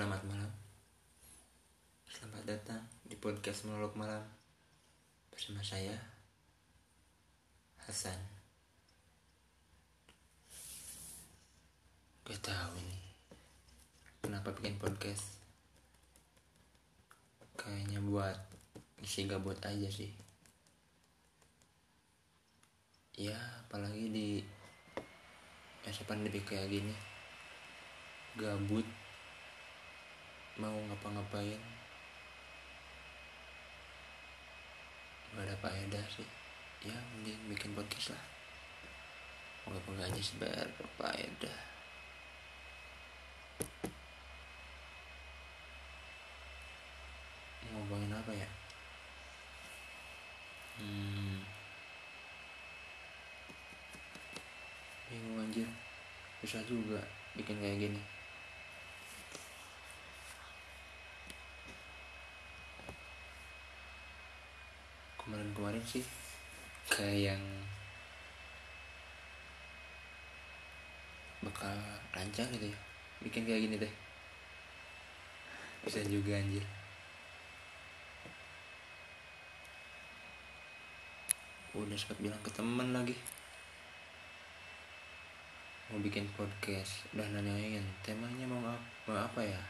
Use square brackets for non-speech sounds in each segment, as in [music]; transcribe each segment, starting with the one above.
Selamat malam. Selamat datang di podcast Monolog Malam. Bersama saya Hasan. Gak tahu nih Kenapa bikin podcast? Kayaknya buat isi gabut aja sih. Ya apalagi di masa pandemi kayak gini. Gabut Mau ngapa-ngapain. Gak ada faedah sih. Ya mending bikin podcast lah. Moga-moga aja berfaedah Mau ngomongin apa ya? Hmm. Bingung anjir. Susah juga bikin kayak gini sih Kayak yang Bakal lancar gitu ya. Bikin kayak gini deh. Bisa juga anjir. Udah sempat bilang ke temen lagi. Mau bikin podcast. Udah nanyain temanya mau apa ya?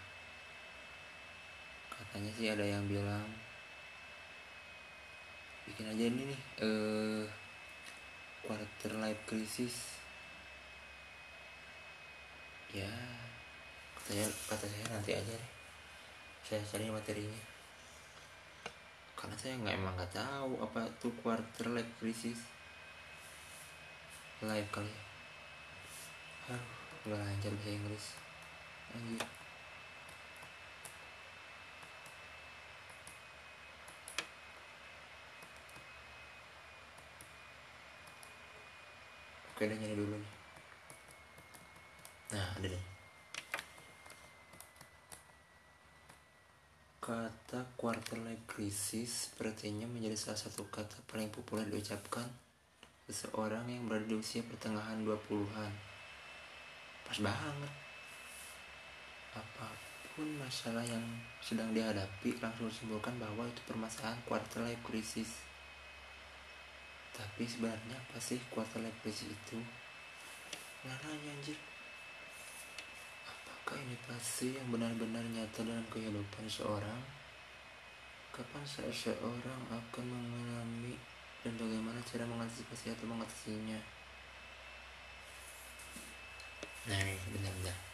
Katanya sih ada yang bilang bikin aja ini nih eh quarter life crisis. Ya katanya kata saya nanti aja deh. Saya cari materinya. Karena saya nggak emang nggak tahu apa tuh quarter life crisis. Live kali ya. Nggak lancar bahasa Inggris. Anjir Oke udah nyari dulu. Nih Nah ada deh Kata quarter life crisis sepertinya menjadi salah satu kata paling populer diucapkan seseorang yang berada di usia pertengahan 20-an pas banget. Apa pun masalah yang sedang dihadapi langsung simpulkan bahwa itu permasalahan quarter life crisis tapi sebenarnya apa sih quarter life itu? Nanya anjir. Apakah ini pasti yang benar-benar nyata dalam kehidupan seorang? Kapan seseorang akan mengalami dan bagaimana cara mengantisipasi atau mengatasinya? Nah benar-benar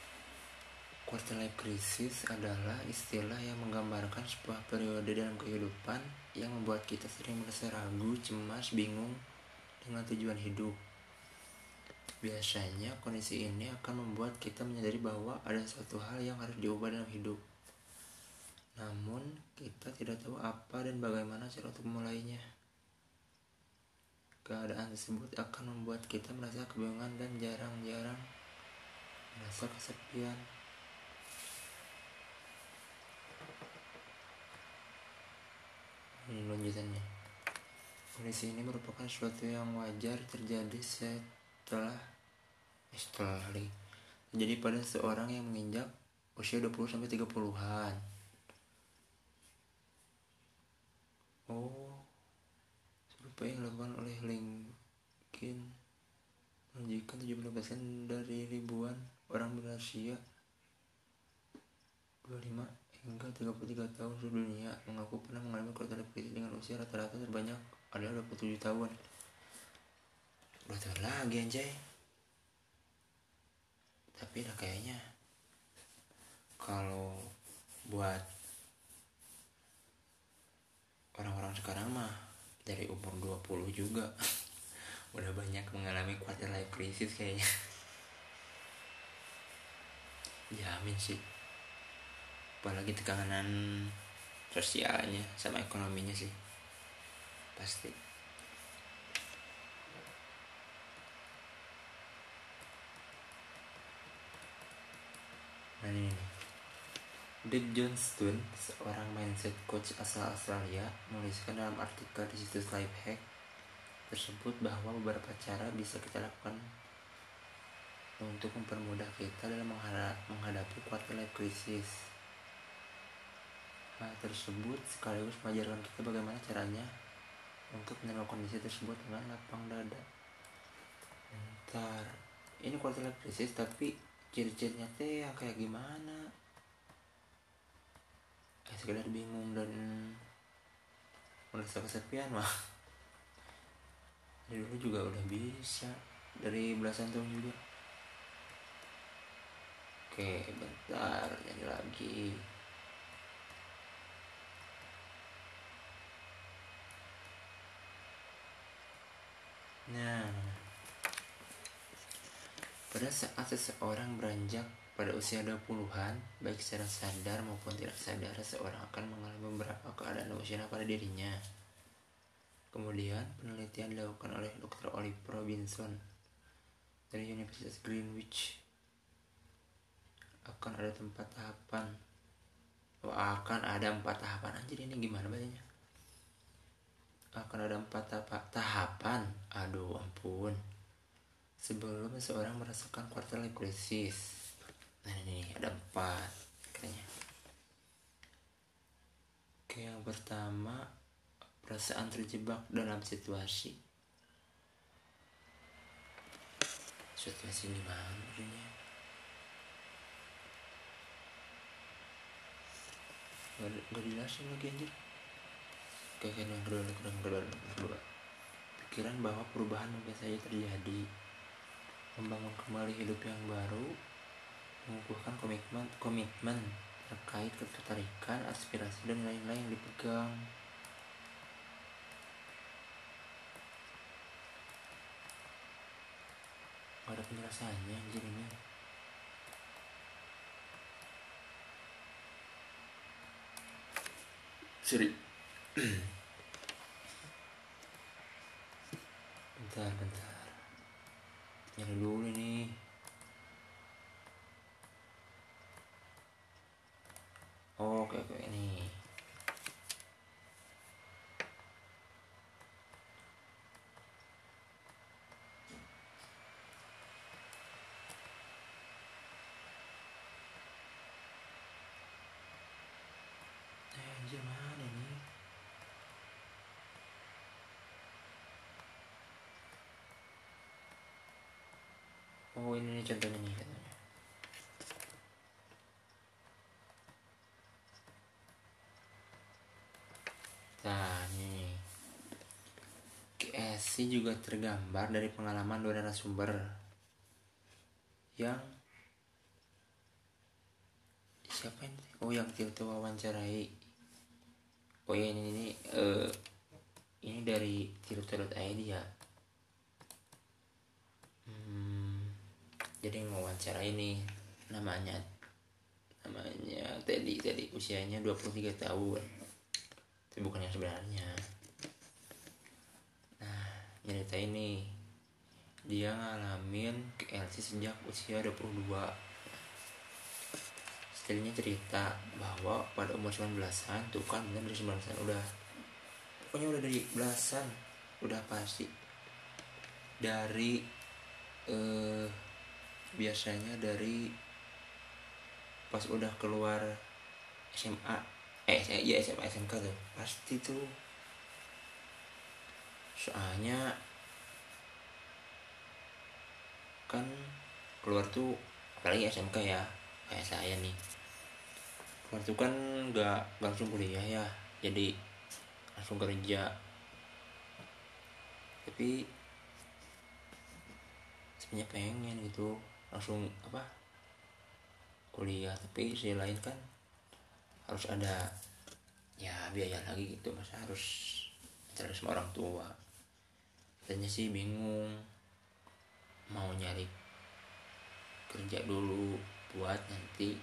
Quarter life crisis adalah istilah yang menggambarkan sebuah periode dalam kehidupan yang membuat kita sering merasa ragu, cemas, bingung dengan tujuan hidup. Biasanya kondisi ini akan membuat kita menyadari bahwa ada suatu hal yang harus diubah dalam hidup. Namun kita tidak tahu apa dan bagaimana cara untuk memulainya. Keadaan tersebut akan membuat kita merasa kebingungan dan jarang-jarang merasa kesepian lanjutannya kondisi ini merupakan sesuatu yang wajar terjadi setelah setelah terjadi pada seorang yang menginjak usia 20 sampai 30-an oh serupa yang dilakukan oleh LinkedIn menunjukkan 70% dari ribuan orang berusia 25 hingga 33 tahun seluruh dunia mengaku pernah mengalami quarter krisis dengan usia rata-rata terbanyak adalah 27 tahun. Dua tahun lagi anjay. Tapi dah kayaknya kalau buat orang-orang sekarang mah dari umur 20 juga [laughs] udah banyak mengalami quarter life crisis kayaknya [laughs] jamin sih apalagi tekanan sosialnya sama ekonominya sih. Pasti. Nah ini nih. Dick Johnston, seorang mindset coach asal Australia, menuliskan dalam artikel di situs Lifehack tersebut bahwa beberapa cara bisa kita lakukan untuk mempermudah kita dalam menghadapi quarter life crisis. Hal tersebut sekaligus mengajarkan kita bagaimana caranya untuk menerima kondisi tersebut dengan lapang dada. Ntar ini quarter life crisis tapi ciri-cirinya teh yang kayak gimana? Eh sekedar bingung dan merasa kesepian mah. Dari dulu juga udah bisa. Dari belasan tahun juga. Oke bentar. Nyanyi lagi nah pada saat seseorang beranjak pada usia 20-an, baik secara sadar maupun tidak sadar, seseorang akan mengalami beberapa keadaan emosional pada dirinya. Kemudian, penelitian dilakukan oleh Dr. Oliver Robinson dari Universitas Greenwich. Akan ada tempat tahapan. Oh, akan ada empat tahapan. Anjir ini gimana bacanya? Akan ada empat tahapan. Aduh, ampun. Sebelum seseorang merasakan quarter life crisis. Nah ini ada empat kayaknya. Oke yang pertama perasaan terjebak dalam situasi situasi gimana maksudnya gak, gak dijelasin lagi anjir kayak yang kedua kedua kedua kedua pikiran bahwa perubahan mungkin saja terjadi membangun kembali hidup yang baru mengukuhkan komitmen komitmen terkait ketertarikan aspirasi dan lain-lain yang dipegang. Gak ada penjelasannya anjir ini. Siri Bentar, bentar. Nyari dulu ini Oh, oke, oke, ini anjir mana nih oh ini nih contohnya nih nah nih KSC juga tergambar dari pengalaman dua narasumber yang siapa ini? Oh yang kita wawancarai. Oh ya ini ini uh, ini dari tirta.id ya hmm, wawancara ini. Namanya namanya Teddy Teddy usianya 23 tahun. Tapi bukan yang sebenarnya. Nah cerita ini dia ngalamin KLC sejak usia 22 Setelahnya cerita bahwa pada umur 19-an tuh kan bener dari 19-an udah pokoknya udah dari belasan udah pasti. Dari eh, biasanya dari pas udah keluar SMA eh ya SMA SMK tuh. Pasti tuh soalnya kan keluar tuh apalagi SMK ya kayak saya nih. Keluar tuh kan nggak langsung kuliah ya jadi langsung kerja. Tapi sebenarnya pengen gitu langsung apa kuliah. Tapi sisi lain kan harus ada ya biaya lagi gitu masa harus cari sama orang tua. Katanya sih bingung mau nyari kerja dulu buat nanti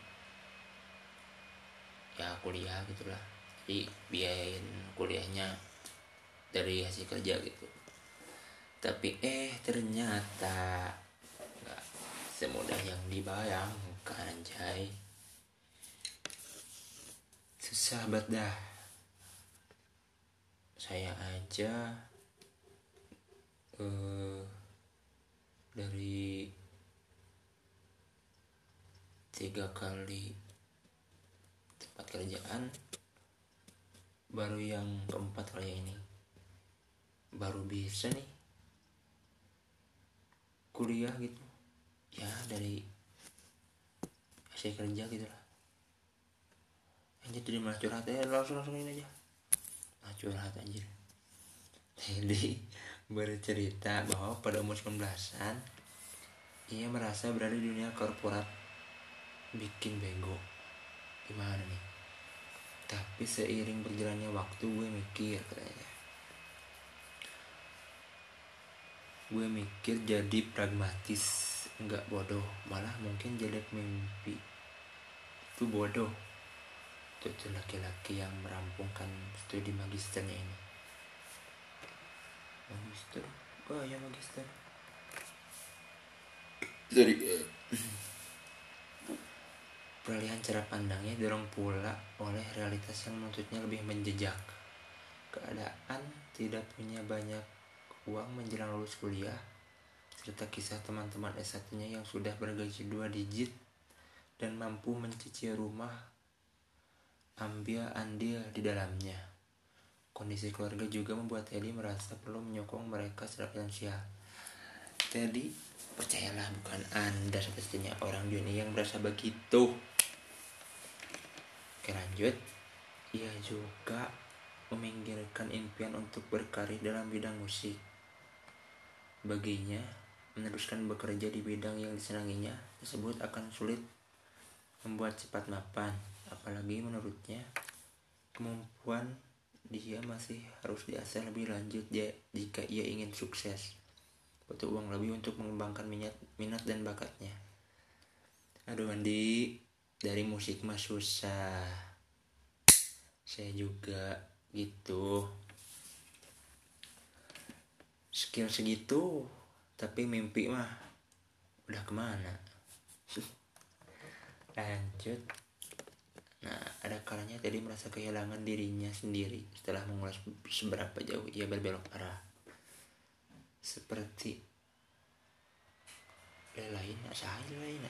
ya kuliah gitulah. Jadi biayain kuliahnya dari hasil kerja gitu. Tapi eh ternyata semudah yang dibayangkan anjay. Susah banget dah. Saya aja eh, dari tiga kali tempat kerjaan baru yang keempat kali ini. Baru bisa nih. Kuliah gitu ya dari hasil kerja gitu lah. Anjir jadi malah curhat. Ya langsung langsung ini aja. Nah curhat anjir. Jadi bercerita bahwa pada umur 19-an ia merasa berada di dunia korporat bikin bego. Gimana nih? Tapi seiring berjalannya waktu gue mikir katanya. Gue mikir jadi pragmatis nggak bodoh malah mungkin jelek mimpi itu bodoh. Itu laki-laki yang merampungkan studi magisternya ini. Magister? Oh ya magister. Sorry. Peralihan cara pandangnya dorong pula oleh realitas yang menuntutnya lebih menjejak. Keadaan tidak punya banyak uang menjelang lulus kuliah, serta kisah teman-teman S1-nya yang sudah bergaji dua digit dan mampu mencicil rumah ambil andil di dalamnya. Kondisi keluarga juga membuat Teddy merasa perlu menyokong mereka secara finansial. Teddy, percayalah bukan Anda satu-satunya orang dunia yang merasa begitu. Oke lanjut Ia juga meminggirkan impian untuk berkarir dalam bidang musik Baginya meneruskan bekerja di bidang yang disenanginya tersebut akan sulit membuat cepat mapan apalagi menurutnya kemampuan dia masih harus diasah lebih lanjut jika ia ingin sukses. Butuh uang lebih untuk mengembangkan minat minat dan bakatnya. Aduh Andi dari musik mah susah. Saya juga gitu. Skill segitu tapi mimpi mah udah ke mana? [laughs] Lanjut. Nah ada kalanya tadi merasa kehilangan dirinya sendiri setelah mengulas seberapa jauh ia berbelok arah. Seperti lain saya lain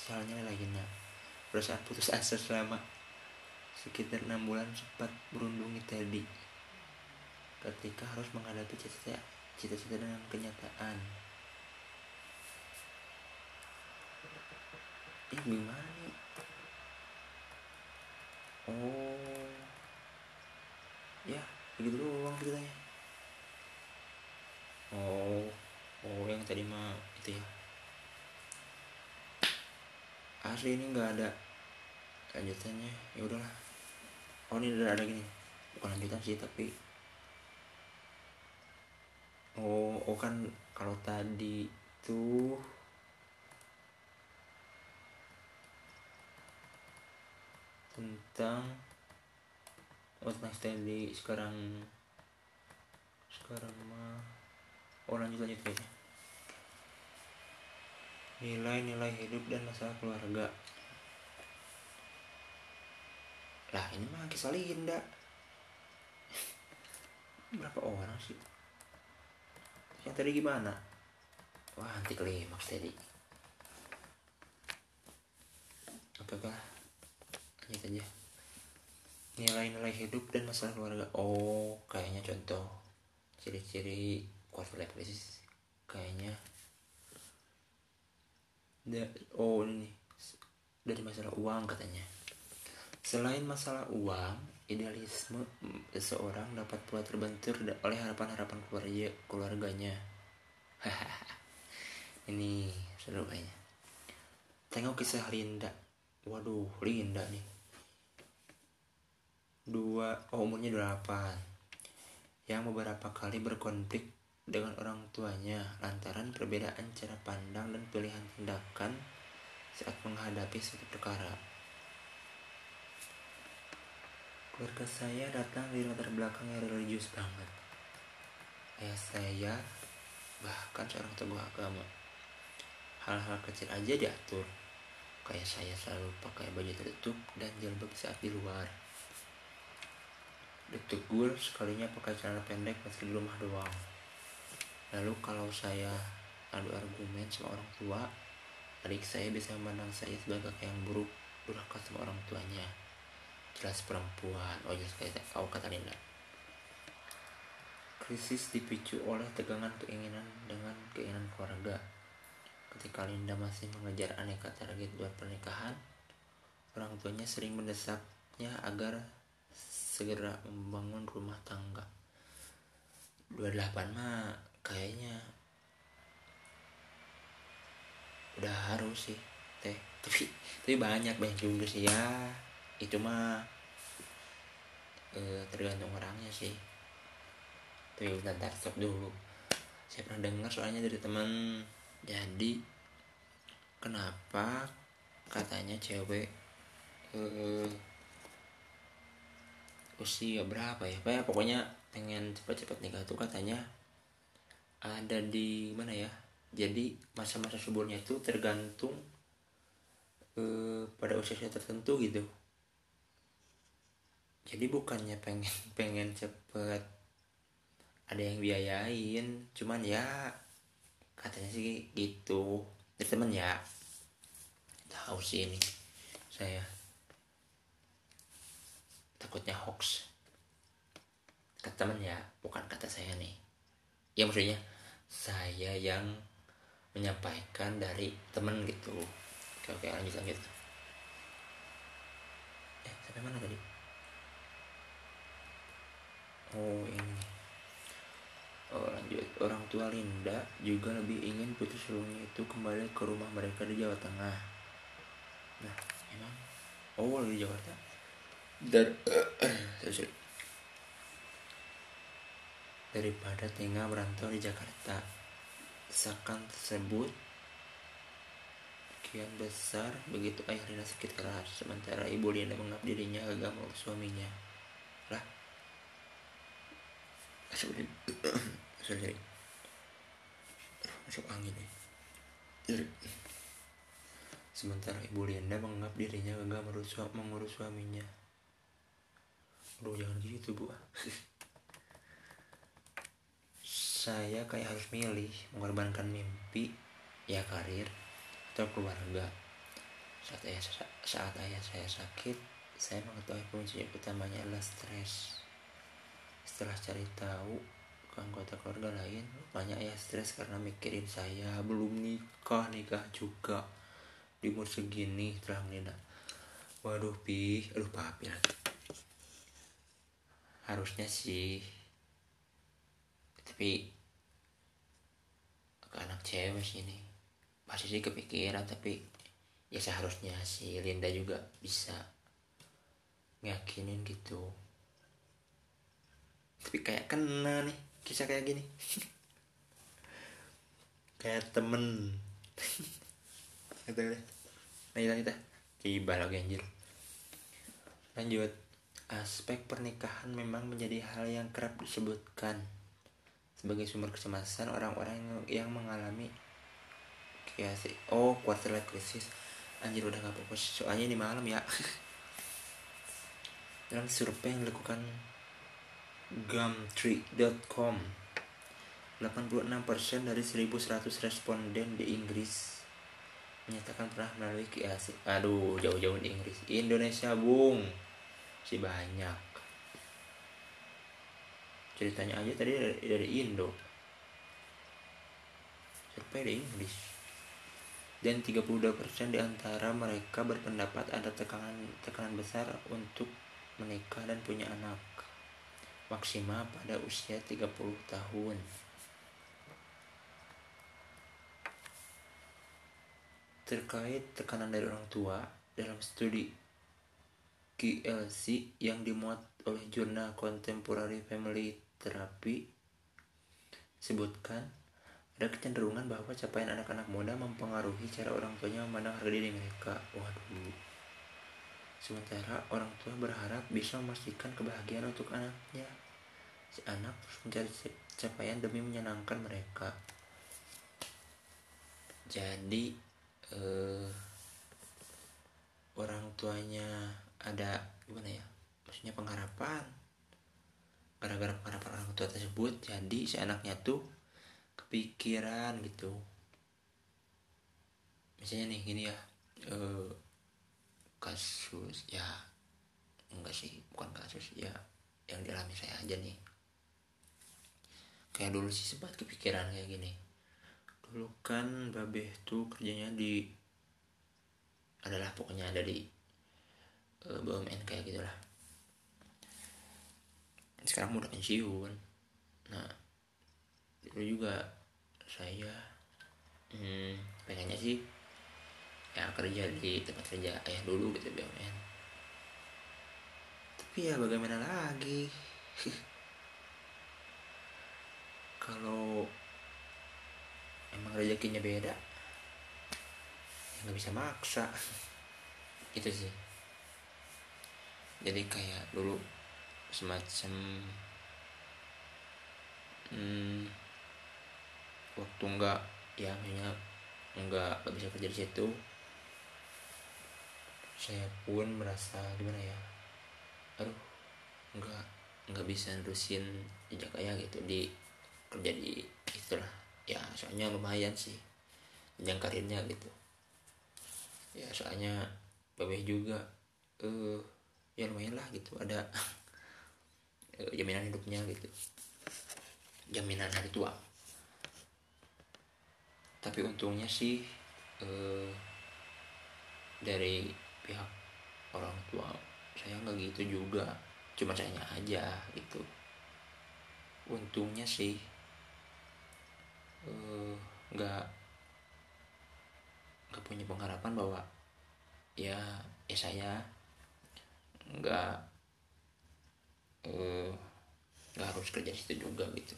soalnya lain perusahaan putus asa selama sekitar enam bulan sempat merundungi Teddy ketika harus menghadapi cita-cita cita-cita dengan kenyataan. Ini gimana nih? Oh. Ya begitu doang ceritanya. Oh oh yang tadi mah itu ya. Asli ini nggak ada lanjutannya. Ya udahlah. Oh ini udah ada gini bukan lanjutan sih tapi oh oh kan kalau tadi tuh tentang oh tentang Stanley sekarang sekarang mah oh lanjut lanjut kayaknya nilai-nilai hidup dan masalah keluarga. Lah ini mah kisah Linda [laughs] berapa orang sih yang tadi gimana? Wah anti klimaks tadi oke oke lanjut aja nilai-nilai hidup dan masalah keluarga. Oh kayaknya contoh ciri-ciri quarter life crisis kayaknya. Da, oh ini dari masalah uang katanya. Selain masalah uang idealisme seseorang dapat pula terbentur oleh harapan-harapan keluarga keluarganya. [laughs] Ini seru kayaknya. Tengok kisah Linda. Waduh Linda nih. Dua oh, umurnya 28 yang beberapa kali berkonflik dengan orang tuanya lantaran perbedaan cara pandang dan pilihan tindakan saat menghadapi suatu perkara. Keluarga saya datang dari latar belakang yang religius banget. Ayah saya bahkan seorang tokoh agama. Hal-hal kecil aja diatur. Kayak saya selalu pakai baju tertutup dan jilbab saat di luar. Detik sekalinya pakai celana pendek meski di rumah doang lalu kalau saya adu argumen sama orang tua adik saya bisa memandang saya sebagai kakak yang buruk durhaka sama orang tuanya jelas perempuan. Oh kayak kau kata Linda. Krisis dipicu oleh tegangan keinginan dengan keinginan keluarga. Ketika Linda masih mengejar aneka target buat pernikahan orang tuanya sering mendesaknya agar segera membangun rumah tangga. 28 mah kayaknya udah harus sih teh. Tapi tapi banyak banyak juga sih ya itu mah eh, tergantung orangnya sih. Tapi bentar stop dulu. Saya pernah dengar soalnya dari teman jadi kenapa katanya cewek eh, usia berapa ya? Pak ya pokoknya pengen cepat-cepat nikah tuh katanya ada di mana ya? Jadi masa-masa suburnya itu tergantung eh, pada usia tertentu gitu jadi bukannya pengen [laughs] pengen cepet ada yang biayain cuman ya katanya sih gitu. Dari temen ya tahu sih ini saya. Takutnya hoax. Kata temen ya bukan kata saya nih. Ya maksudnya saya yang menyampaikan dari temen gitu. Oke oke lanjut lanjut. Eh sampai mana tadi oh ini oh lanjut. Orang tua Linda juga lebih ingin putri sulungnya itu kembali ke rumah mereka di Jawa Tengah. Nah emang? Oh di Jakarta? [clears throat] Sorry, daripada tinggal merantau di Jakarta desakan tersebut kian besar. Begitu ayah Rina sakit keras sementara ibu Linda menganggap dirinya mengurus suaminya lah [clears throat] sorry sorry. Masuk angin sorry. sementara ibu Linda menganggap dirinya gagal mengurus, mengurus suaminya. Aduh jangan gitu bu. [laughs] Saya kayak harus milih mengorbankan mimpi ya karir atau keluarga. Saat ayah saat ayah saya sakit saya mengetahui kunci utamanya adalah stres setelah cari tahu ke anggota keluarga lain rupanya ayah stres karena mikirin saya. Belum nikah nikah juga. Di umur segini telah Nina waduh pi. Aduh papi lagi. Harusnya sih. Tapi ke anak cewek sih ini. Pasti sih kepikiran tapi ya seharusnya si Linda juga bisa ngakinin gitu tapi kayak kena nih kisah kayak gini. Kayak temen. Gitu deh. Nah kita kita tiba lagi anjir. Lanjut. Aspek pernikahan memang menjadi hal yang kerap disebutkan sebagai sumber kecemasan orang-orang yang mengalami kayak sih oh quarter life crisis. Anjir udah gak fokus soalnya ini malam ya. [laughs] Dalam survei yang dilakukan gumtree.com 86% dari 1100 responden di Inggris menyatakan pernah melalui kiasi aduh jauh-jauh di Inggris. Indonesia bung si banyak. Ceritanya aja tadi dari, dari Indo. Survei di Inggris. Dan 32% di antara mereka berpendapat ada tekanan tekanan besar untuk menikah dan punya anak maksimal pada usia 30 tahun. Terkait tekanan dari orang tua dalam studi KLC yang dimuat oleh jurnal Contemporary Family terapi sebutkan ada kecenderungan bahwa capaian anak-anak muda mempengaruhi cara orang tuanya memandang harga diri mereka. Waduh. Sementara orang tua berharap bisa memastikan kebahagiaan untuk anaknya. Si anak terus mencari capaian demi menyenangkan mereka. Jadi eh, orang tuanya ada gimana ya? Maksudnya pengharapan gara-gara pengharapan orang tua tersebut jadi si anaknya tuh kepikiran gitu misalnya nih gini ya eh, kasus ya enggak sih bukan kasus ya yang dialami saya aja nih kayak dulu sih sempat kepikiran kayak gini. Dulu kan babeh tuh kerjanya di adalah pokoknya ada di uh, eh, BUMN kayak gitulah. Sekarang udah pensiun. Nah dulu juga saya hmm, pengennya sih ya kerja di tempat kerja ayah dulu gitu BUMN tapi ya bagaimana lagi [laughs] kalau emang rezekinya beda ya nggak bisa maksa. [laughs] Gitu sih. Jadi kayak dulu semacam hmm, waktu enggak ya maksudnya enggak, enggak bisa kerja di situ saya pun merasa gimana ya aduh enggak enggak bisa nerusin jejak ayah gitu. Di kerja di itulah. Ya soalnya lumayan sih jenjang karirnya gitu. Ya soalnya babeh juga eh uh, ya lumayan lah gitu. Ada uh, [laughs] jaminan hidupnya gitu. Jaminan hari tua. Tapi untungnya sih uh, dari pihak orang tua saya nggak gitu juga. Cuma saya aja gitu. Untungnya sih Eh, nggak uh, nggak punya pengharapan bahwa ya ya saya nggak uh, harus kerja situ juga gitu.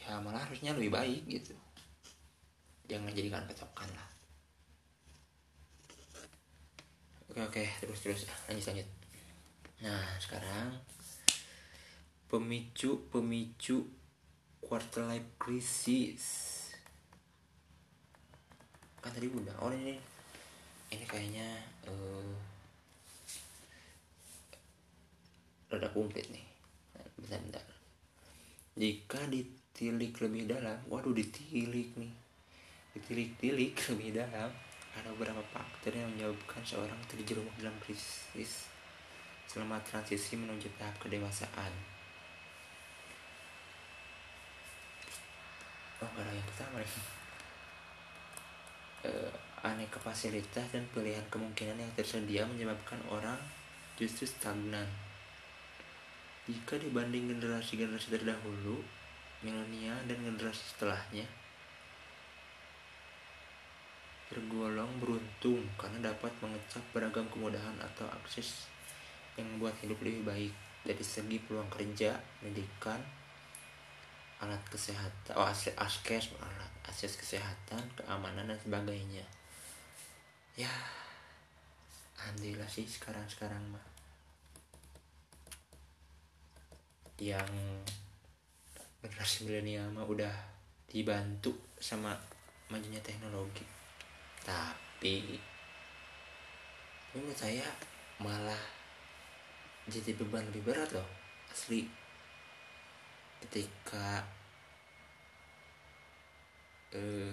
Ya malah harusnya lebih baik gitu. Jangan jadikan patokan lah. Oke oke terus terus. Lanjut lanjut. Nah sekarang pemicu pemicu quarter life crisis. Kan tadi udah oh ini ini kayaknya uh, rada komplit nih. Bentar bentar jika ditilik lebih dalam waduh ditilik nih. Ditilik-tilik [laughs] lebih dalam ada beberapa faktor yang menyebabkan seorang terjerumus dalam krisis. Selama transisi menuju tahap kedewasaan oh ada yang pertama nih [laughs] uh, aneka fasilitas dan pilihan kemungkinan yang tersedia menyebabkan orang justru stagnan. Jika dibanding generasi-generasi terdahulu milenial dan generasi setelahnya tergolong beruntung karena dapat mengecap beragam kemudahan atau akses yang membuat hidup lebih baik. Dari segi peluang kerja, pendidikan, alat kesehatan oh akses askes alat akses kesehatan keamanan dan sebagainya. Ya alhamdulillah sih sekarang sekarang mah. Yang generasi milenial mah udah dibantu sama majunya teknologi. Tapi menurut saya malah jadi beban lebih berat loh asli ketika uh,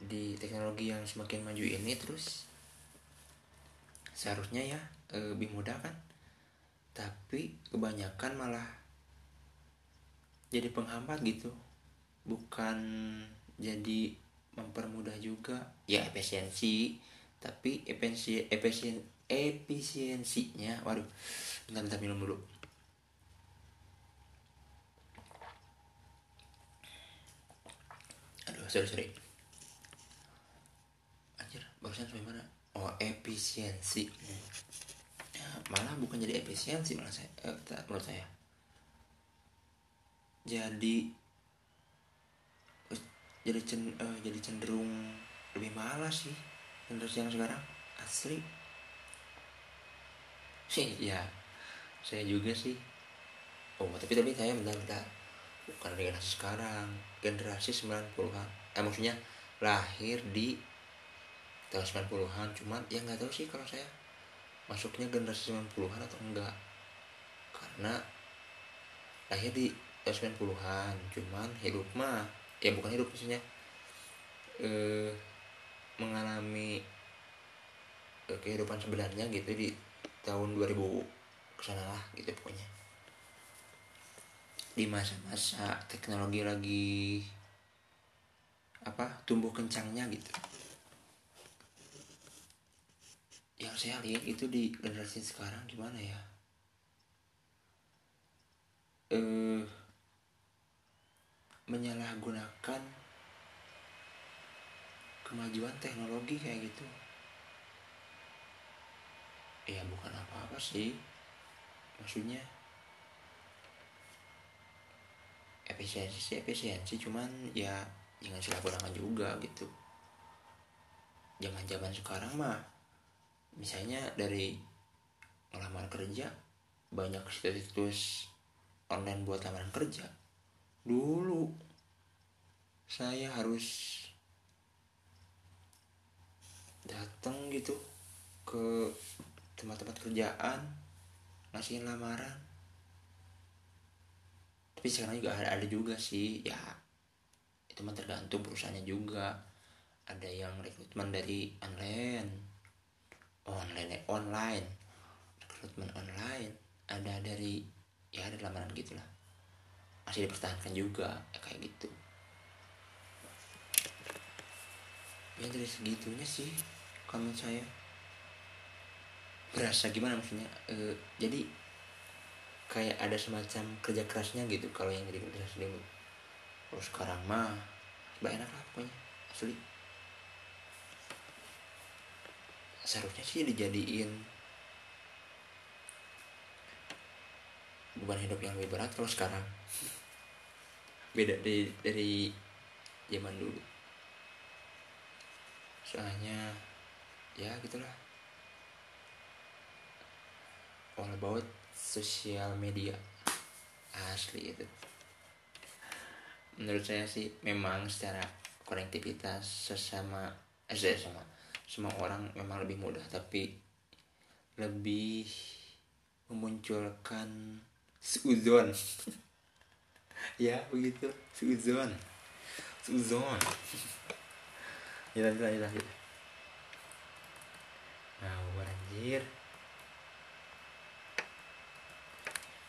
di teknologi yang semakin maju ini terus seharusnya ya uh, lebih mudah kan? Tapi kebanyakan malah jadi penghambat gitu. Bukan jadi mempermudah juga. Ya efisiensi tapi efisien efisien efisiensinya waduh bentar bentar minum dulu sorry sorry. Anjir barusan sampai mana? Oh efisiensi. Malah bukan jadi efisiensi malah saya eh, menurut saya. Jadi jadi cen, uh, jadi cenderung lebih malas sih generasi yang sekarang. Asli. Sih ya saya juga sih. Oh tapi tapi saya bentar bukan generasi sekarang. Generasi 90-an eh maksudnya lahir di tahun 90-an cuman ya nggak tahu sih kalau saya masuknya generasi 90-an atau enggak. Karena lahir di tahun 90-an cuman hidup mah ya bukan hidup maksudnya eh, mengalami eh, kehidupan sebenarnya gitu di tahun 2000 ke sana lah gitu pokoknya. Di masa-masa teknologi lagi apa tumbuh kencangnya gitu. Yang saya lihat itu di generasi sekarang gimana ya? Eh menyalahgunakan kemajuan teknologi kayak gitu. Ya bukan apa-apa sih. Maksudnya efisiensi sih efisiensi. Cuman ya jangan salah gunakan juga gitu. Zaman zaman sekarang mah misalnya dari ngelamar kerja banyak situs-situs online buat lamaran kerja. Dulu saya harus datang gitu ke tempat-tempat kerjaan ngasihin lamaran. Tapi sekarang juga ada, ada juga sih ya itu mah tergantung perusahaannya juga. Ada yang rekrutmen dari online online online rekrutmen online. Ada dari ya ada lamaran gitulah. Masih dipertahankan juga ya kayak gitu. Ya dari segitunya sih kalau saya. Berasa gimana maksudnya? E, jadi kayak ada semacam kerja kerasnya gitu kalau yang jadi generasi dulu kalau sekarang mah mbak enak lah pokoknya asli. Seharusnya sih dijadiin beban hidup yang lebih berat kalau sekarang. Beda dari dari zaman dulu. Soalnya ya gitulah. All about sosial media. Asli itu menurut saya sih memang secara konektivitas sesama eh sama semua orang memang lebih mudah tapi lebih memunculkan suzon. [laughs] Ya begitu. Suzon. Suzon. [laughs] Ya lanjut lanjut lanjut. Nah anjir.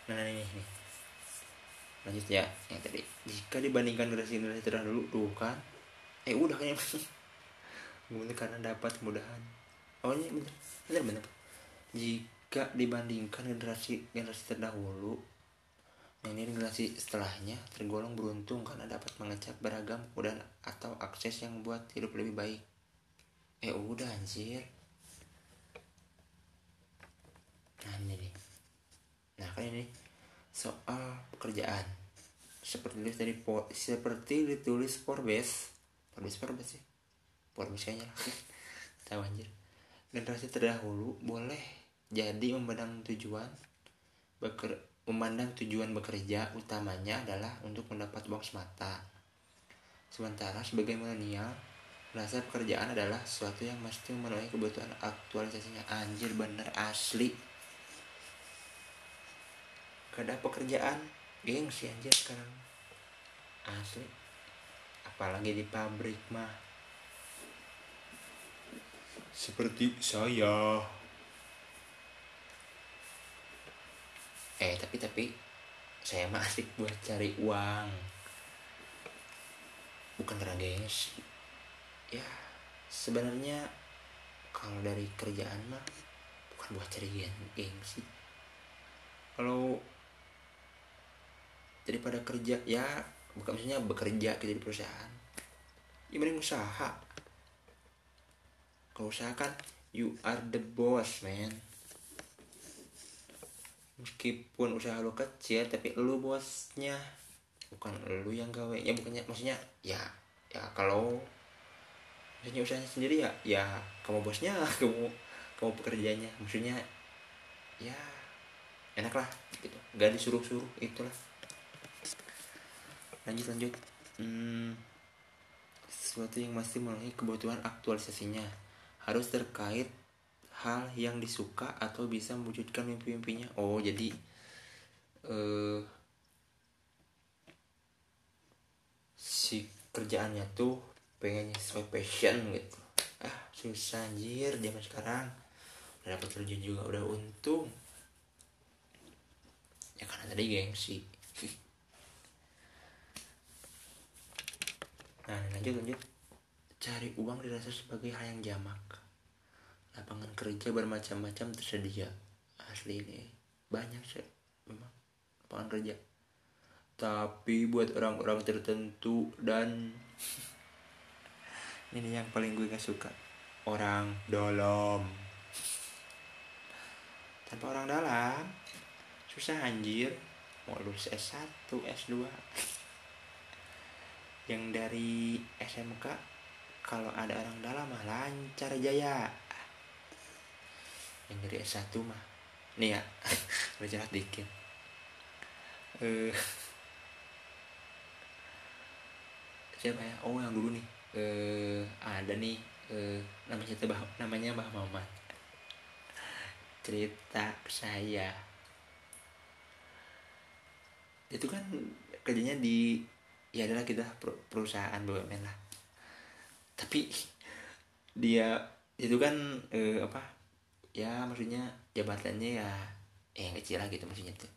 Nah ini nih lanjut ya yang tadi. Jika dibandingkan generasi generasi terdahulu tuh kan? Eh udah kayaknya kemudian karena dapat kemudahan. Oh ini bener. Bener bener. Jika dibandingkan generasi generasi terdahulu nah ini generasi setelahnya tergolong beruntung karena dapat mengecap beragam kemudahan atau akses yang membuat hidup lebih baik. Eh udah anjir. Nah ini nih. Nah kan ini soal pekerjaan. Seperti ditulis dari seperti ditulis Forbes. Forbes Forbes sih. Forbes kayaknya lah. [laughs] Tahu anjir. Generasi terdahulu boleh jadi memandang tujuan beker, memandang tujuan bekerja utamanya adalah untuk mendapat uang semata sementara sebagai milenial merasa pekerjaan adalah sesuatu yang mesti memenuhi kebutuhan aktualisasinya. Anjir bener asli kada pekerjaan? Gengsi anjir sekarang. Asli. Apalagi di pabrik mah. Seperti saya. Eh tapi tapi saya mah asik buat cari uang. Bukan karena gengsi. Ya sebenarnya kalau dari kerjaan mah bukan buat cari gengsi. Kalau daripada kerja ya bukan maksudnya bekerja gitu di perusahaan. Ya mending usaha. Kalau usaha kan you are the boss man. Meskipun usaha lu kecil tapi lu bosnya. Bukan lu yang gawe. Ya bukannya maksudnya ya ya kalau maksudnya usahanya sendiri ya ya kamu bosnya [laughs] kamu kamu pekerjanya. Maksudnya ya enak lah gitu. Gak disuruh-suruh itulah lanjut lanjut. Hmm, sesuatu yang masih memenuhi kebutuhan aktualisasinya. Harus terkait hal yang disuka atau bisa mewujudkan mimpi-mimpinya. Oh jadi uh, si kerjaannya tuh pengennya sesuai passion gitu. Ah susah anjir zaman sekarang. Udah dapat kerja juga udah untung. Ya karena tadi gengsi nah lanjut lanjut. Cari uang dirasa sebagai hal yang jamak. Lapangan kerja bermacam-macam tersedia. Asli ini banyak sih memang lapangan kerja. Tapi buat orang-orang tertentu dan [laughs] ini yang paling gue gak suka. Orang dalam. Tanpa orang dalam susah anjir. Mau lulus S1 S2 yang dari SMK kalau ada orang dalam mah lancar jaya. Yang dari S1 mah nih ya [laughs] berjalan dikit. Eh siapa ya? Oh yang dulu nih. Eh ada nih eh namanya bah namanya Mbah Mamat. Cerita saya. Itu kan kerjanya di ya adalah kita perusahaan BUMN lah. Tapi dia itu kan eh, apa ya maksudnya jabatannya ya eh, yang kecil lah gitu maksudnya tuh.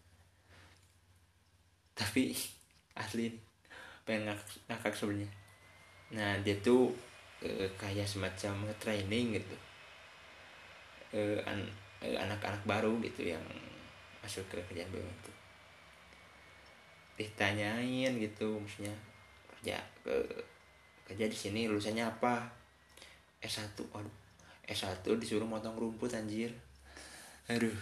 Tapi asli pengen ngakak, ngakak sebenarnya? Nah dia tuh eh, kayak semacam training gitu. Eh, an Eh, anak-anak baru gitu yang masuk ke kerjaan BUMN itu ditanyain gitu maksudnya kerja ke kerja di sini lulusannya apa? S1 aduh S1 disuruh motong rumput anjir. Aduh. [laughs]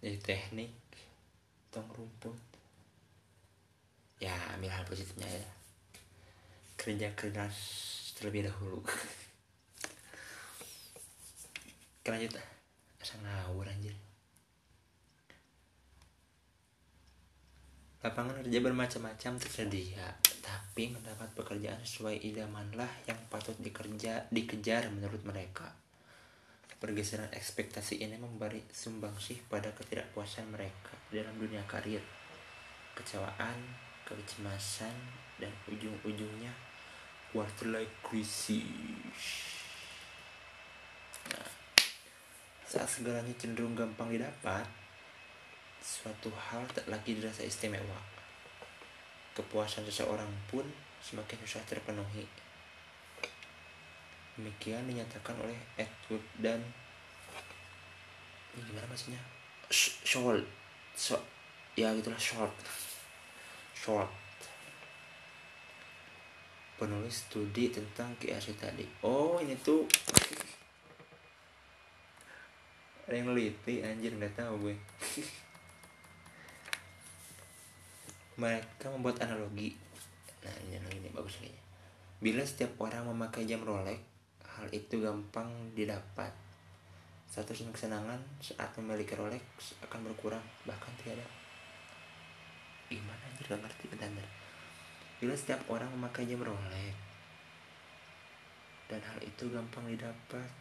Jadi teknik motong rumput. Ya ambil hal positifnya ya. Kerja keras terlebih dahulu [laughs] lanjut. Asa ngawur anjir. Lapangan kerja bermacam-macam tersedia tapi mendapat pekerjaan sesuai idamanlah yang patut dikerja dikejar menurut mereka. Pergeseran ekspektasi ini memberi sumbangsih pada ketidakpuasan mereka dalam dunia karir kecewaan kecemasan dan ujung-ujungnya quarter life crisis nah, saat segalanya cenderung gampang didapat suatu hal tak lagi dirasa istimewa. Kepuasan seseorang pun semakin susah terpenuhi. Demikian dinyatakan oleh Edward dan ini gimana maksudnya? Short so, ya gitulah short short penulis studi tentang KRC tadi. Oh ini tuh ada yang neliti anjir nggak tahu gue. Mereka membuat analogi. Nah ini analogi ini bagus kayaknya. Bila setiap orang memakai jam Rolex hal itu gampang didapat. Satu kesenangan saat memiliki Rolex akan berkurang bahkan tiada gimana anjir gak ngerti bentar. Bila setiap orang memakai jam Rolex dan hal itu gampang didapat.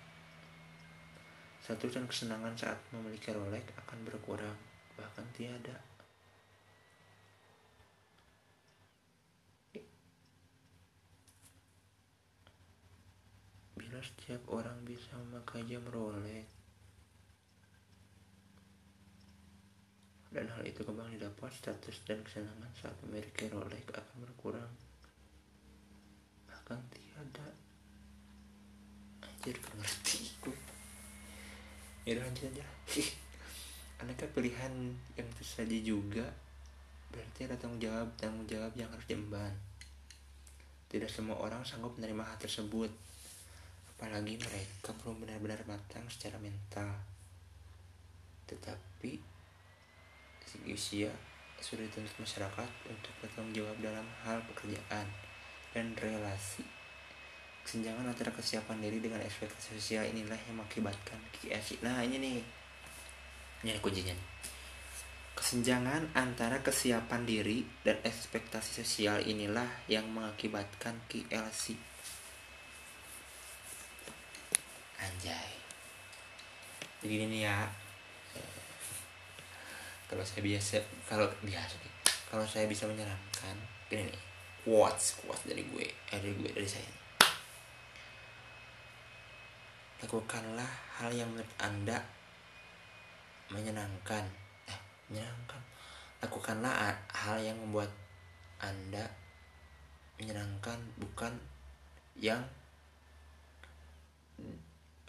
Satu dan kesenangan saat memiliki Rolex akan berkurang, bahkan tiada. Bila setiap orang bisa memakai jam Rolex dan hal itu kembali didapat status dan kesenangan saat memiliki Rolex akan berkurang bahkan tiada anjir ngerti ya lanjut aja. Anaknya pilihan yang tersaji juga. Berarti ada tanggung jawab tanggung jawab yang harus diemban. Tidak semua orang sanggup menerima hal tersebut. Apalagi mereka belum benar-benar matang secara mental. Tetapi segi usia sudah dituntut masyarakat untuk bertanggung jawab dalam hal pekerjaan dan relasi. Kesenjangan antara kesiapan diri dengan ekspektasi sosial inilah yang mengakibatkan KFC. Nah ini nih, ini kuncinya. Kesenjangan antara kesiapan diri dan ekspektasi sosial inilah yang mengakibatkan KLC. Anjay. Jadi ini ya, kalau saya biasa kalau biasa kalau saya bisa menyarankan ini nih quotes quotes dari gue eh, dari gue dari saya lakukanlah hal yang menurut anda menyenangkan. Eh menyenangkan. Lakukanlah hal yang membuat anda menyenangkan bukan yang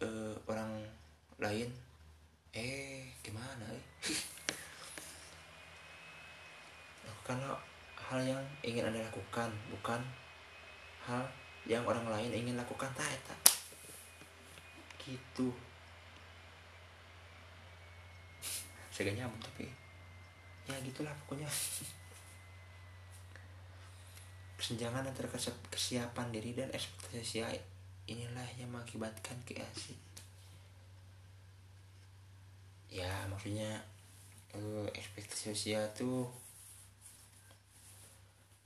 uh, orang lain. Eh gimana eh? [laughs] lakukanlah hal yang ingin anda lakukan bukan hal yang orang lain ingin lakukan. Tak tak gitu. Saya nyambung tapi ya gitulah pokoknya. Kesenjangan antara kesiapan diri dan ekspektasi inilah yang mengakibatkan keasik ya maksudnya ekspektasi sosial tuh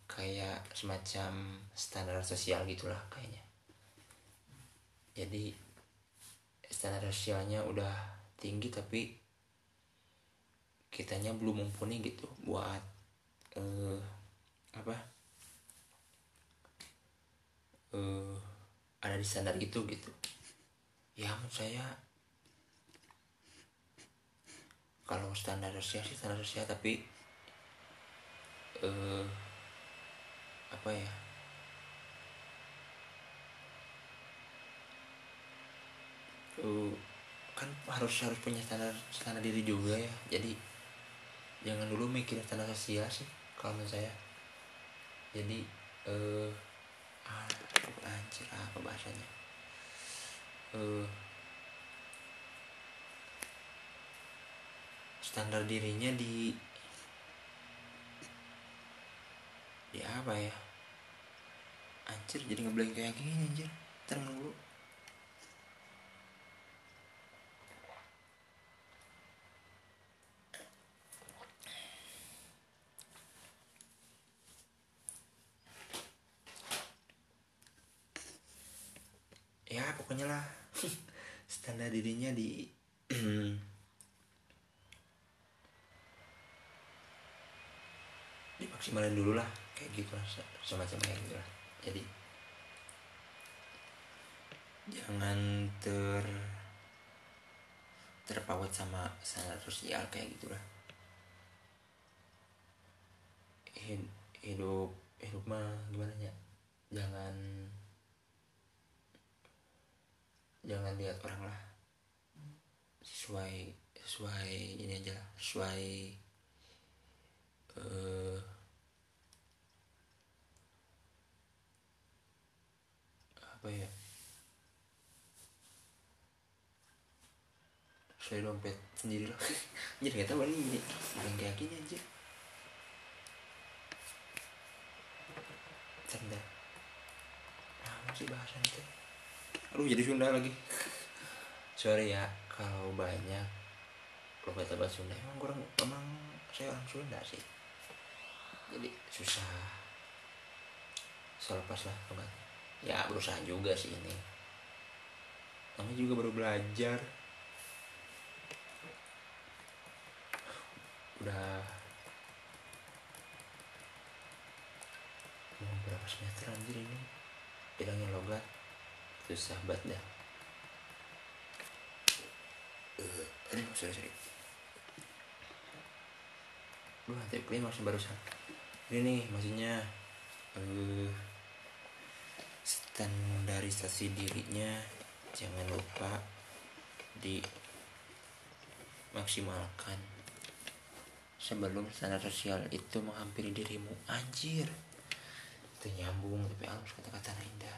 kayak semacam standar sosial gitulah kayaknya. Jadi standar sosialnya udah tinggi tapi kitanya belum mumpuni gitu buat uh, apa? Uh, ada di standar itu gitu. Ya menurut saya kalau standar Rusia sih standar Rusia tapi uh, apa ya uh, kan harus harus punya standar standar diri juga ya. Jadi jangan dulu mikir standar sosial sih kalau menurut saya. Jadi uh, ah, anjir apa bahasanya? Uh, standar dirinya di di apa ya? Anjir jadi ngeblank kayak gini anjir. Tenang dulu lah [laughs] standar dirinya di [clears throat] dimaksimalin dulu lah kayak gitu lah semacam kayak gitu lah. Jadi jangan ter terpaut sama standar sosial kayak gitulah hidup hidup mah gimana ya? Jangan jangan lihat orang lah. Sesuai sesuai ini aja lah. Sesuai uh, apa ya? Sesuai dompet sendiri lah. [laughs] Jadi nggak tahu ini yang kayak gini aja. Cerdas nah masih bahasan itu aduh jadi Sunda lagi. Sorry ya kalau banyak kalau kata bahasa Sunda. Emang kurang emang saya orang Sunda sih. Jadi susah selepas lah enggak ya berusaha juga sih ini. Namanya juga baru belajar. Udah mau berapa semester anjir ini? Bilangnya logat susah banget dah uh, aduh sorry sorry. Duh, hati clean masih barusan. Ini nih maksudnya uh, standarisasi dirinya jangan lupa di maksimalkan sebelum standar sosial itu menghampiri dirimu. Anjir. Itu nyambung tapi halus kata-kata indah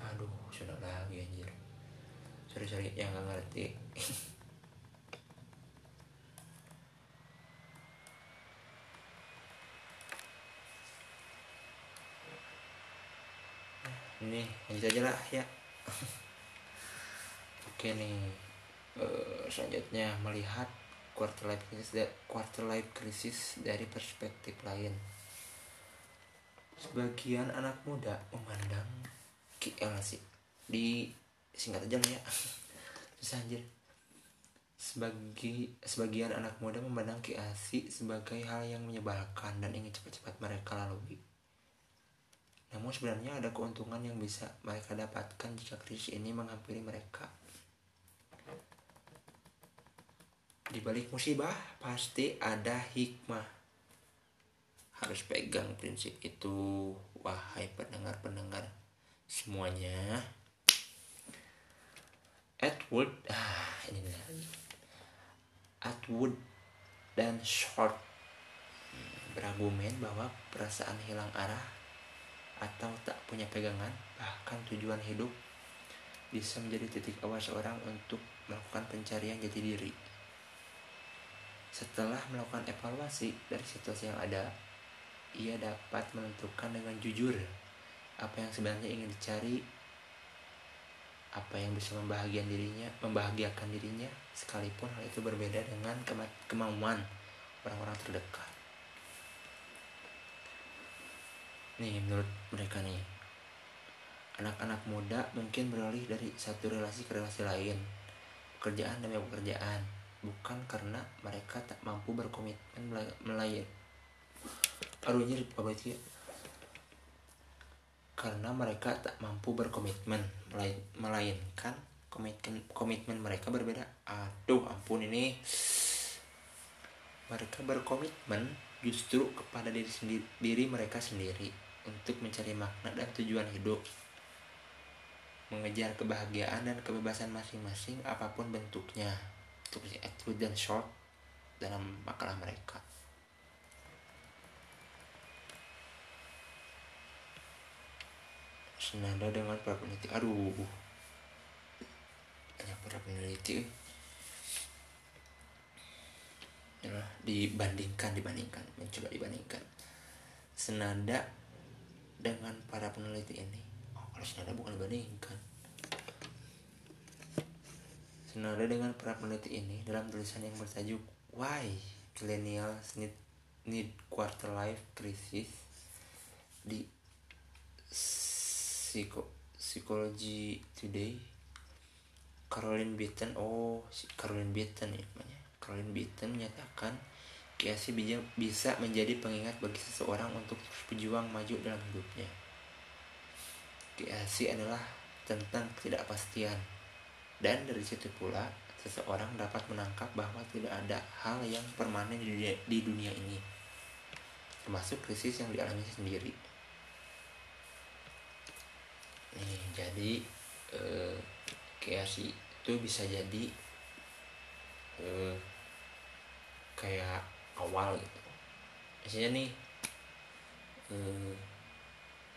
aduh sudah lagi anjir. Sorry sorry yang gak ngerti. [laughs] Ini lanjut aja lah ya. [laughs] Oke nih uh, selanjutnya melihat quarter life crisis quarter life crisis dari perspektif lain. Sebagian anak muda memandang KL sih? Di singkat aja lah ya. [laughs] Susah anjir. Sebagai sebagian anak muda memandang KLC sebagai hal yang menyebalkan dan ingin cepat-cepat mereka lalui. Namun sebenarnya ada keuntungan yang bisa mereka dapatkan jika krisis ini menghampiri mereka. Di balik musibah pasti ada hikmah. Harus pegang prinsip itu wahai pendengar-pendengar semuanya. Edward ah ini lagi Atwood dan Short. Berargumen bahwa perasaan hilang arah atau tak punya pegangan bahkan tujuan hidup bisa menjadi titik awal seorang untuk melakukan pencarian jati diri. Setelah melakukan evaluasi dari situasi yang ada, ia dapat menentukan dengan jujur apa yang sebenarnya ingin dicari, apa yang bisa membahagiakan dirinya, membahagiakan dirinya, sekalipun hal itu berbeda dengan kemauan orang-orang terdekat. nih menurut mereka nih anak-anak muda mungkin beralih dari satu relasi ke relasi lain pekerjaan demi pekerjaan bukan karena mereka tak mampu berkomitmen melayan nyeri apa karena mereka tak mampu berkomitmen melainkan komitmen komitmen mereka berbeda. Aduh ampun ini. Mereka berkomitmen justru kepada diri sendiri diri mereka sendiri untuk mencari makna dan tujuan hidup. Mengejar kebahagiaan dan kebebasan masing-masing apa pun bentuknya. Atwood dan Short dalam makalah mereka senada dengan para peneliti. Aduh. Banyak para peneliti. Ya, dibandingkan dibandingkan. Mencoba dibandingkan. Senada dengan para peneliti ini. Oh kalau senada bukan bandingkan senada dengan para peneliti ini dalam tulisan yang bertajuk Why Millennials Need Need Quarter Life Crisis di Psycho Psychology Today Caroline Beaton oh Caroline Beaton ya namanya Caroline Beaton menyatakan Kiasi bisa menjadi pengingat bagi seseorang untuk berjuang maju dalam hidupnya. Kiasi adalah tentang ketidakpastian. Dan dari situ pula, seseorang dapat menangkap bahwa tidak ada hal yang permanen di dunia, di dunia ini. Termasuk krisis yang dialami sendiri. Nih, jadi eh, kiasi itu bisa jadi eh, kayak awal gitu. Misalnya nih hmm,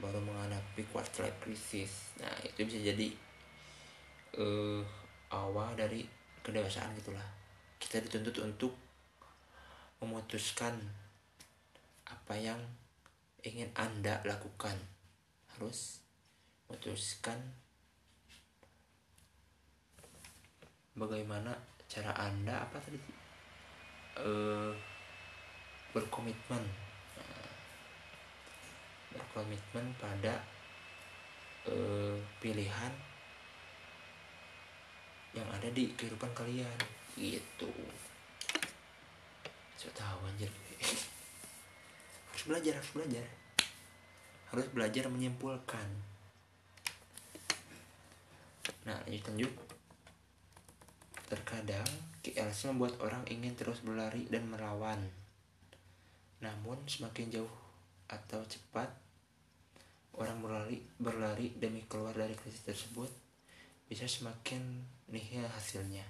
baru menghadapi quarter life crisis. Nah itu bisa jadi uh, awal dari kedewasaan gitulah. Kita dituntut untuk memutuskan apa yang ingin anda lakukan. Harus memutuskan bagaimana cara anda apa tadi? Uh, berkomitmen. Berkomitmen pada uh, pilihan yang ada di kehidupan kalian. Gitu. Saya tahu anjir. [laughs] Harus belajar harus belajar. Harus belajar menyimpulkan nah lanjut lanjut terkadang KLC membuat orang ingin terus berlari dan melawan namun semakin jauh atau cepat orang berlari berlari demi keluar dari krisis tersebut bisa semakin nihil hasilnya.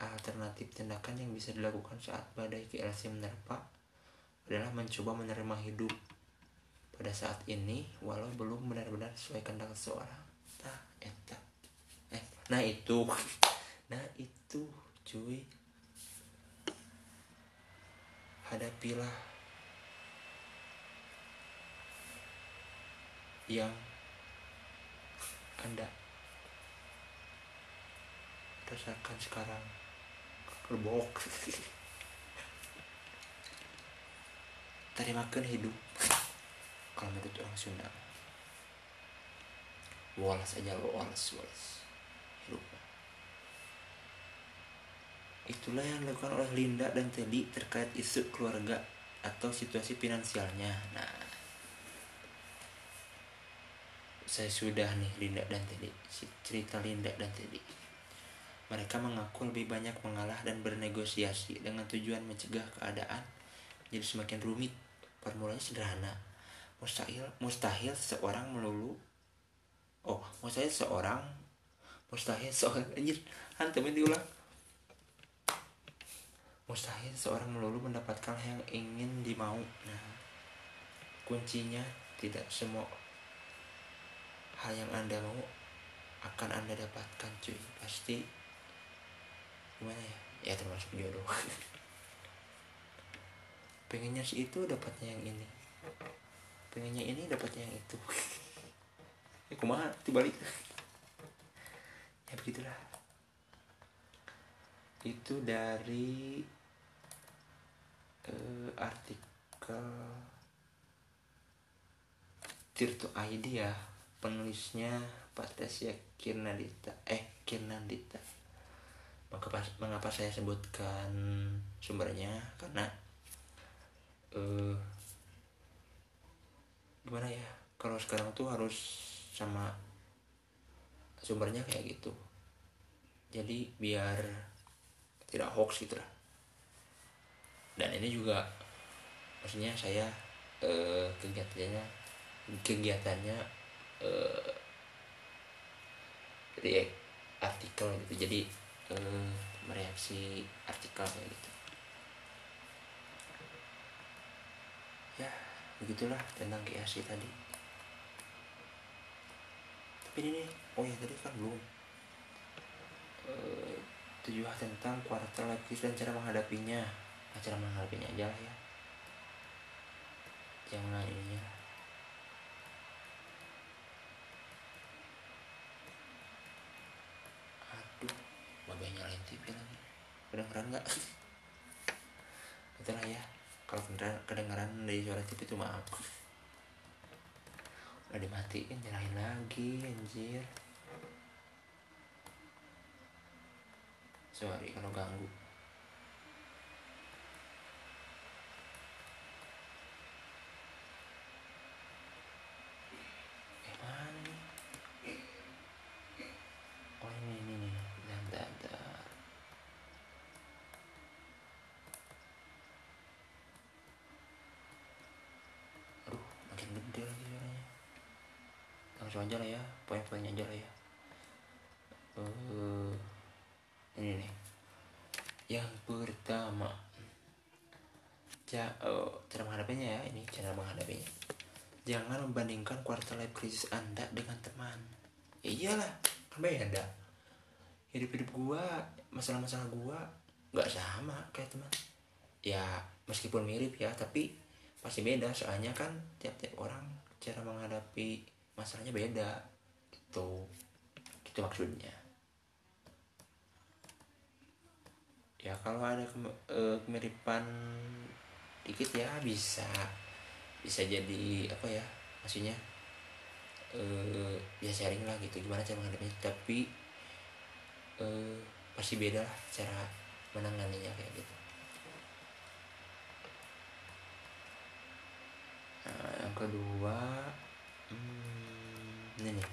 Alternatif tindakan yang bisa dilakukan saat badai KLC menerpa adalah mencoba menerima hidup pada saat ini walau belum benar-benar sesuai kehendak seseorang. Nah, eta. Nah itu. [laughs] Nah itu, cuy. Hadapilah yang Anda rasakan sekarang. Kerbok [laughs] terimakan hidup. Kalau menurut orang Sunda. Walas aja lo walas walas hidup itulah yang dilakukan oleh Linda dan Teddy terkait isu keluarga atau situasi finansialnya. Nah saya sudah nih Linda dan Teddy. Cerita Linda dan Teddy. Mereka mengaku lebih banyak mengalah dan bernegosiasi dengan tujuan mencegah keadaan jadi semakin rumit. Formulanya sederhana. Mustahil mustahil seorang melulu oh mustahil seorang mustahil seorang anjir hantam diulang. Mustahil seorang melulu mendapatkan yang ingin dimau. Nah kuncinya tidak semua hal yang anda mau akan anda dapatkan cuy. Pasti gimana ya? Ya termasuk jodoh. [laughs] Pengennya si itu dapatnya yang ini. Pengennya ini dapatnya yang itu. [laughs] Ya kumaha dibalik ya begitulah. Itu dari uh, artikel Tirto ID ya penulisnya Tasya Kirnadita eh Kirnadita pas, mengapa saya sebutkan sumbernya? Karena uh, gimana ya? Kalau sekarang tuh harus sama sumbernya kayak gitu. Jadi biar tidak hoax gitu lah. Dan ini juga maksudnya saya uh, kegiatannya kegiatannya uh, react artikel gitu. Jadi uh, mereaksi artikel kayak gitu. Ya begitulah tentang KSI tadi tapi ini nih oh ya tadi kan belum. Uh, tujuh tentang kuartal lapis dan cara menghadapinya. Nah, cara menghadapinya aja lah ya. Jangan ininya aduh babai nyalain TV lagi. Kedengeran nggak? [laughs] Itulah ya kalau kedengeran, kedengeran dari suara TV itu maaf udah dimatiin nyalain lagi anjir. Sorry kalau ganggu eh mana nih oh ini ini nih bentar bentar aduh makin gede lagi suaranya langsung aja lah ya poin-poinnya aja lah ya. Uh, ini nih. Yang pertama. Ja, oh, cara menghadapinya ya ini cara menghadapinya. Jangan membandingkan quarter life crisis anda dengan teman. Ya iyalah kan beda. Hidup hidup gua masalah masalah gua nggak sama kayak teman. Ya meskipun mirip ya tapi pasti beda. Soalnya kan tiap-tiap orang cara menghadapi masalahnya beda gitu. Gitu maksudnya. Ya kalau ada kem- eh, kemiripan dikit ya bisa bisa jadi apa ya maksudnya eh ya sharing lah gitu gimana cara menghadapinya. Tapi eh pasti beda lah cara menanganinya kayak gitu. Nah, yang kedua hmm, ini nih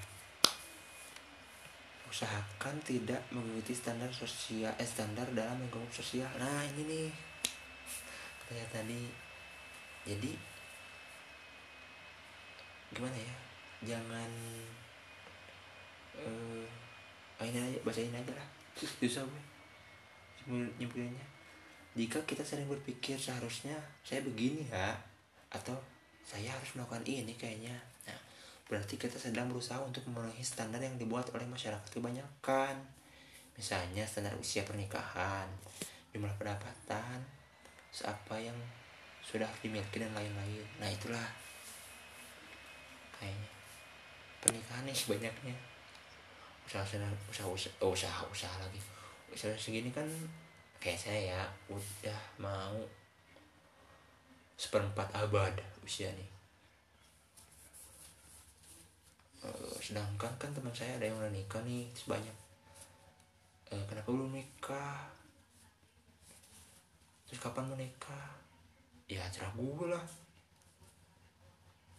usahakan tidak mengikuti standar sosial eh, standar dalam lingkungan sosial. Nah ini nih. Kayak tadi. Jadi gimana ya? Jangan eh uh, ini aja bahasa ini aja lah. Susah gue nyimpulinnya jika kita sering berpikir seharusnya saya begini ya atau saya harus melakukan ini kayaknya berarti kita sedang berusaha untuk memenuhi standar yang dibuat oleh masyarakat kebanyakan. Misalnya standar usia pernikahan jumlah pendapatan seapa yang sudah dimiliki dan lain-lain. Nah itulah. Kayaknya. Pernikahan nih banyaknya usaha usaha usaha usaha, oh, usaha, usaha lagi. Usaha segini kan kayak saya ya udah mau seperempat abad usia nih uh, sedangkan kan teman saya ada yang udah nikah nih sebanyak uh, kenapa belum nikah? Terus kapan mau nikah? Ya cerah gue lah.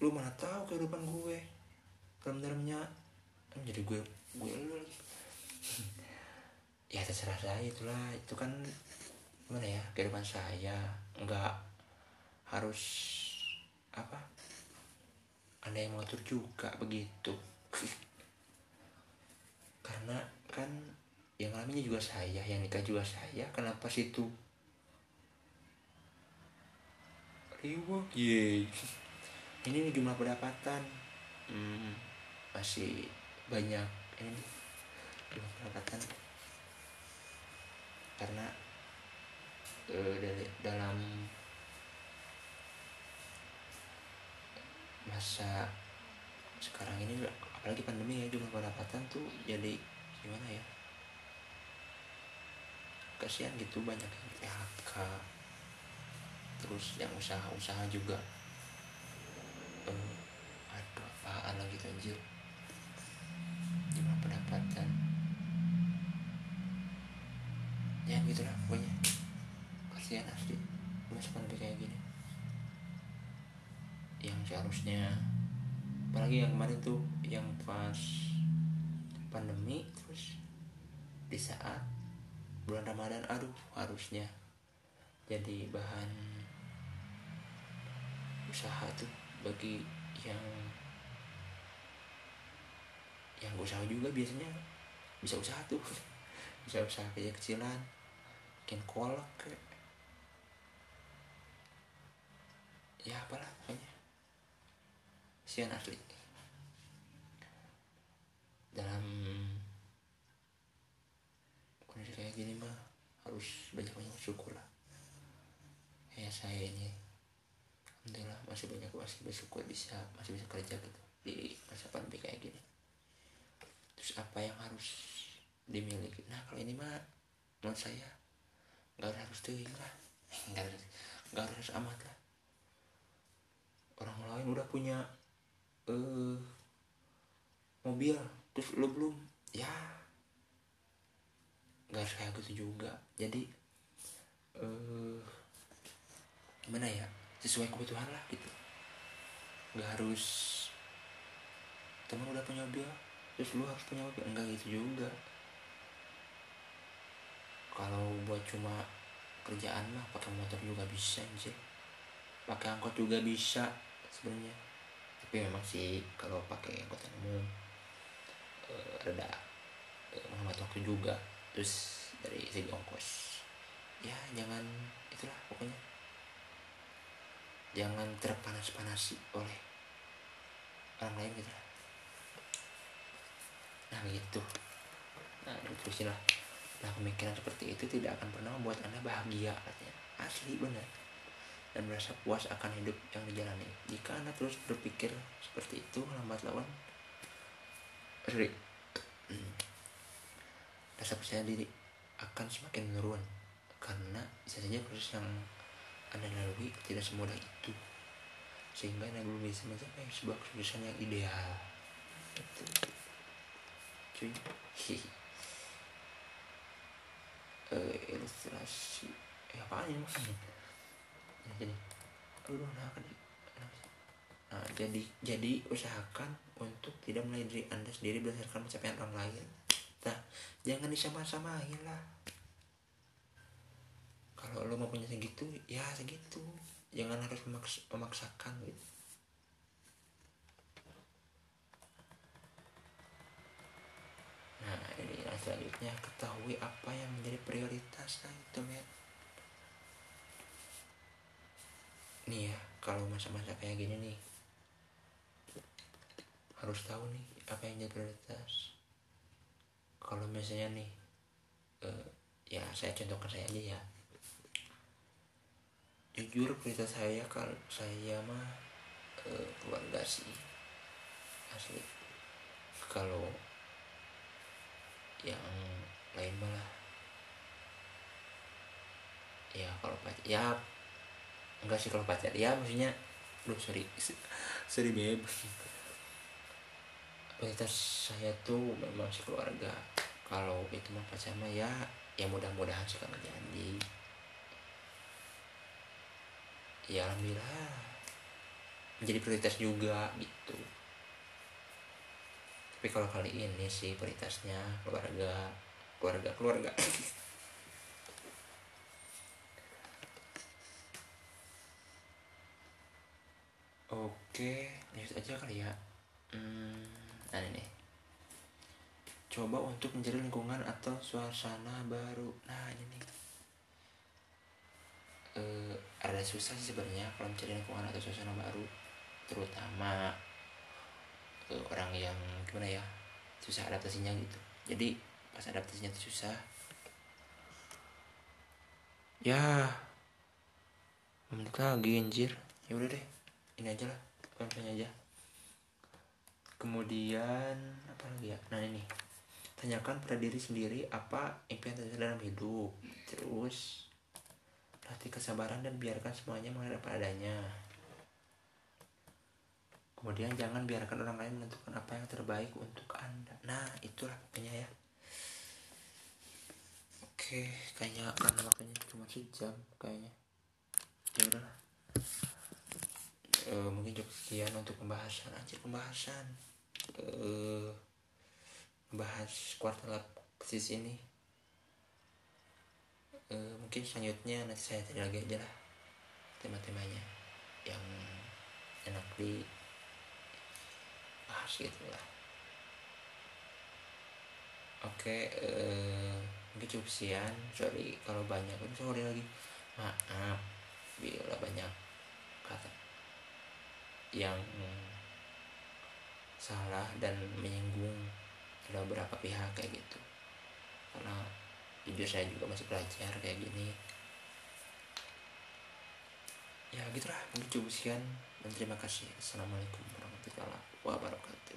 Lu mana tahu kehidupan gue dalam-dalamnya jadi gue gue [laughs] ya terserah saya itulah. Itu kan gimana ya kehidupan saya. Nggak harus apa anda yang mengatur juga begitu. Karena kan yang alaminya juga saya yang nikah juga saya kenapa situ riwok ye ini jumlah pendapatan. Hmm, masih banyak ini jumlah pendapatan. Karena uh, dari dalam masa sekarang ini apalagi pandemi ya jumlah pendapatan tuh jadi gimana ya? Kasihan gitu banyak yang PHK terus yang usaha-usaha juga. Uh, aduh apaan lagi tuh anjir? Jumlah pendapatan. Ya gitulah pokoknya. Kasihan asli masa pandemi kayak gini yang seharusnya. Apalagi yang kemarin tuh yang pas pandemi terus di saat bulan Ramadan aduh harusnya jadi bahan usaha tuh bagi yang yang usaha juga biasanya bisa usaha tuh. [laughs] Bisa usaha kecil kecilan bikin kolak ya apalah pokoknya sian asli. Dalam kondisi kayak gini mah harus banyak banyak bersyukur lah. Kayak saya ini alhamdulillah masih banyak masih bersyukur bisa masih bisa kerja gitu di masa pandemi kayak gini. Terus apa yang harus dimiliki? Nah kalau ini mah menurut saya nggak harus tuh lah. [laughs] Nggak harus nggak harus amat lah. Orang lain udah punya uh, mobil. Terus lo belum? Ya. Nggak harus kayak gitu juga. Jadi uh, gimana ya? Sesuai kebutuhan lah gitu. Nggak harus teman udah punya mobil terus lu harus punya mobil. Enggak gitu juga. Kalau buat cuma kerjaan mah pakai motor juga bisa anjir. Pakai angkot juga bisa sebenarnya tapi memang sih kalau pakai angkutan umum uh, reda uh, menghemat waktu juga. Terus dari segi ongkos ya jangan itulah pokoknya. Jangan terpanas-panasi oleh orang lain gitu lah. Nah gitu. Nah terusin lah. Nah pemikiran seperti itu tidak akan pernah membuat anda bahagia katanya. Asli benar dan merasa puas akan hidup yang dijalani. Jika anda terus berpikir seperti itu lambat laun sorry [clears throat] rasa percaya diri akan semakin menurun karena bisa saja proses yang anda lalui tidak semudah itu. Sehingga anda belum bisa mencapai sebuah kesuksesan yang ideal. Cuy. Uh, [laughs] ilustrasi. Eh apaan ini maksudnya nah, jadi aduh nah, nah jadi jadi usahakan untuk tidak menilai diri anda sendiri berdasarkan pencapaian orang lain. Nah jangan disama-samain lah. Kalau lo mau punya segitu ya segitu. Jangan harus memaks memaksakan gitu. Nah ini yang selanjutnya. Ketahui apa yang menjadi prioritas nah itu men nih ya kalau masa-masa kayak gini nih harus tahu nih apa yang jadi prioritas. Kalau misalnya nih uh, ya saya contohkan saya aja ya. Jujur prioritas saya kalau saya mah uh, keluarga sih asli. Kalau yang lain malah ya kalau ya enggak sih kalau pacar ya maksudnya lu sorry. Sorry beb. Prioritas saya tuh memang si keluarga kalau itu mah pacar mah ya ya mudah-mudahan sih kan jadi ya alhamdulillah menjadi prioritas juga gitu. Tapi kalau kali ini sih prioritasnya keluarga keluarga keluarga [laughs] oke lanjut aja kali ya. Hmm, nah ini coba untuk mencari lingkungan atau suasana baru. Nah ini nih. Eh, ada susah sih sebenarnya kalau mencari lingkungan atau suasana baru terutama eh, orang yang gimana ya susah adaptasinya gitu. Jadi pas adaptasinya itu susah ya menit lagi anjir. Ya udah deh ini aja lah kontennya aja. Kemudian apa lagi ya? Nah ini. Tanyakan pada diri sendiri apa impian tersebut dalam hidup. Terus latih kesabaran dan biarkan semuanya mengalir apa adanya kemudian jangan biarkan orang lain menentukan apa yang terbaik untuk anda. Nah itulah pokoknya ya. Oke kayaknya karena waktunya cuma sejam kayaknya. Ya udah e, mungkin cukup sekian untuk pembahasan. Aja pembahasan. E, bahas kuartal krisis ini. E, mungkin selanjutnya nanti saya cari lagi aja lah tema-temanya yang enak di bahas gitu lah. Oke eh, mungkin cukup sekian. Sorry kalau banyak. Sorry lagi. Maaf bila banyak kata yang salah dan menyinggung ada beberapa pihak kayak gitu. Karena jujur saya juga masih belajar kayak gini. Ya gitulah. Mungkin cukup sekian dan terima kasih. Assalamualaikum warahmatullahi wabarakatuh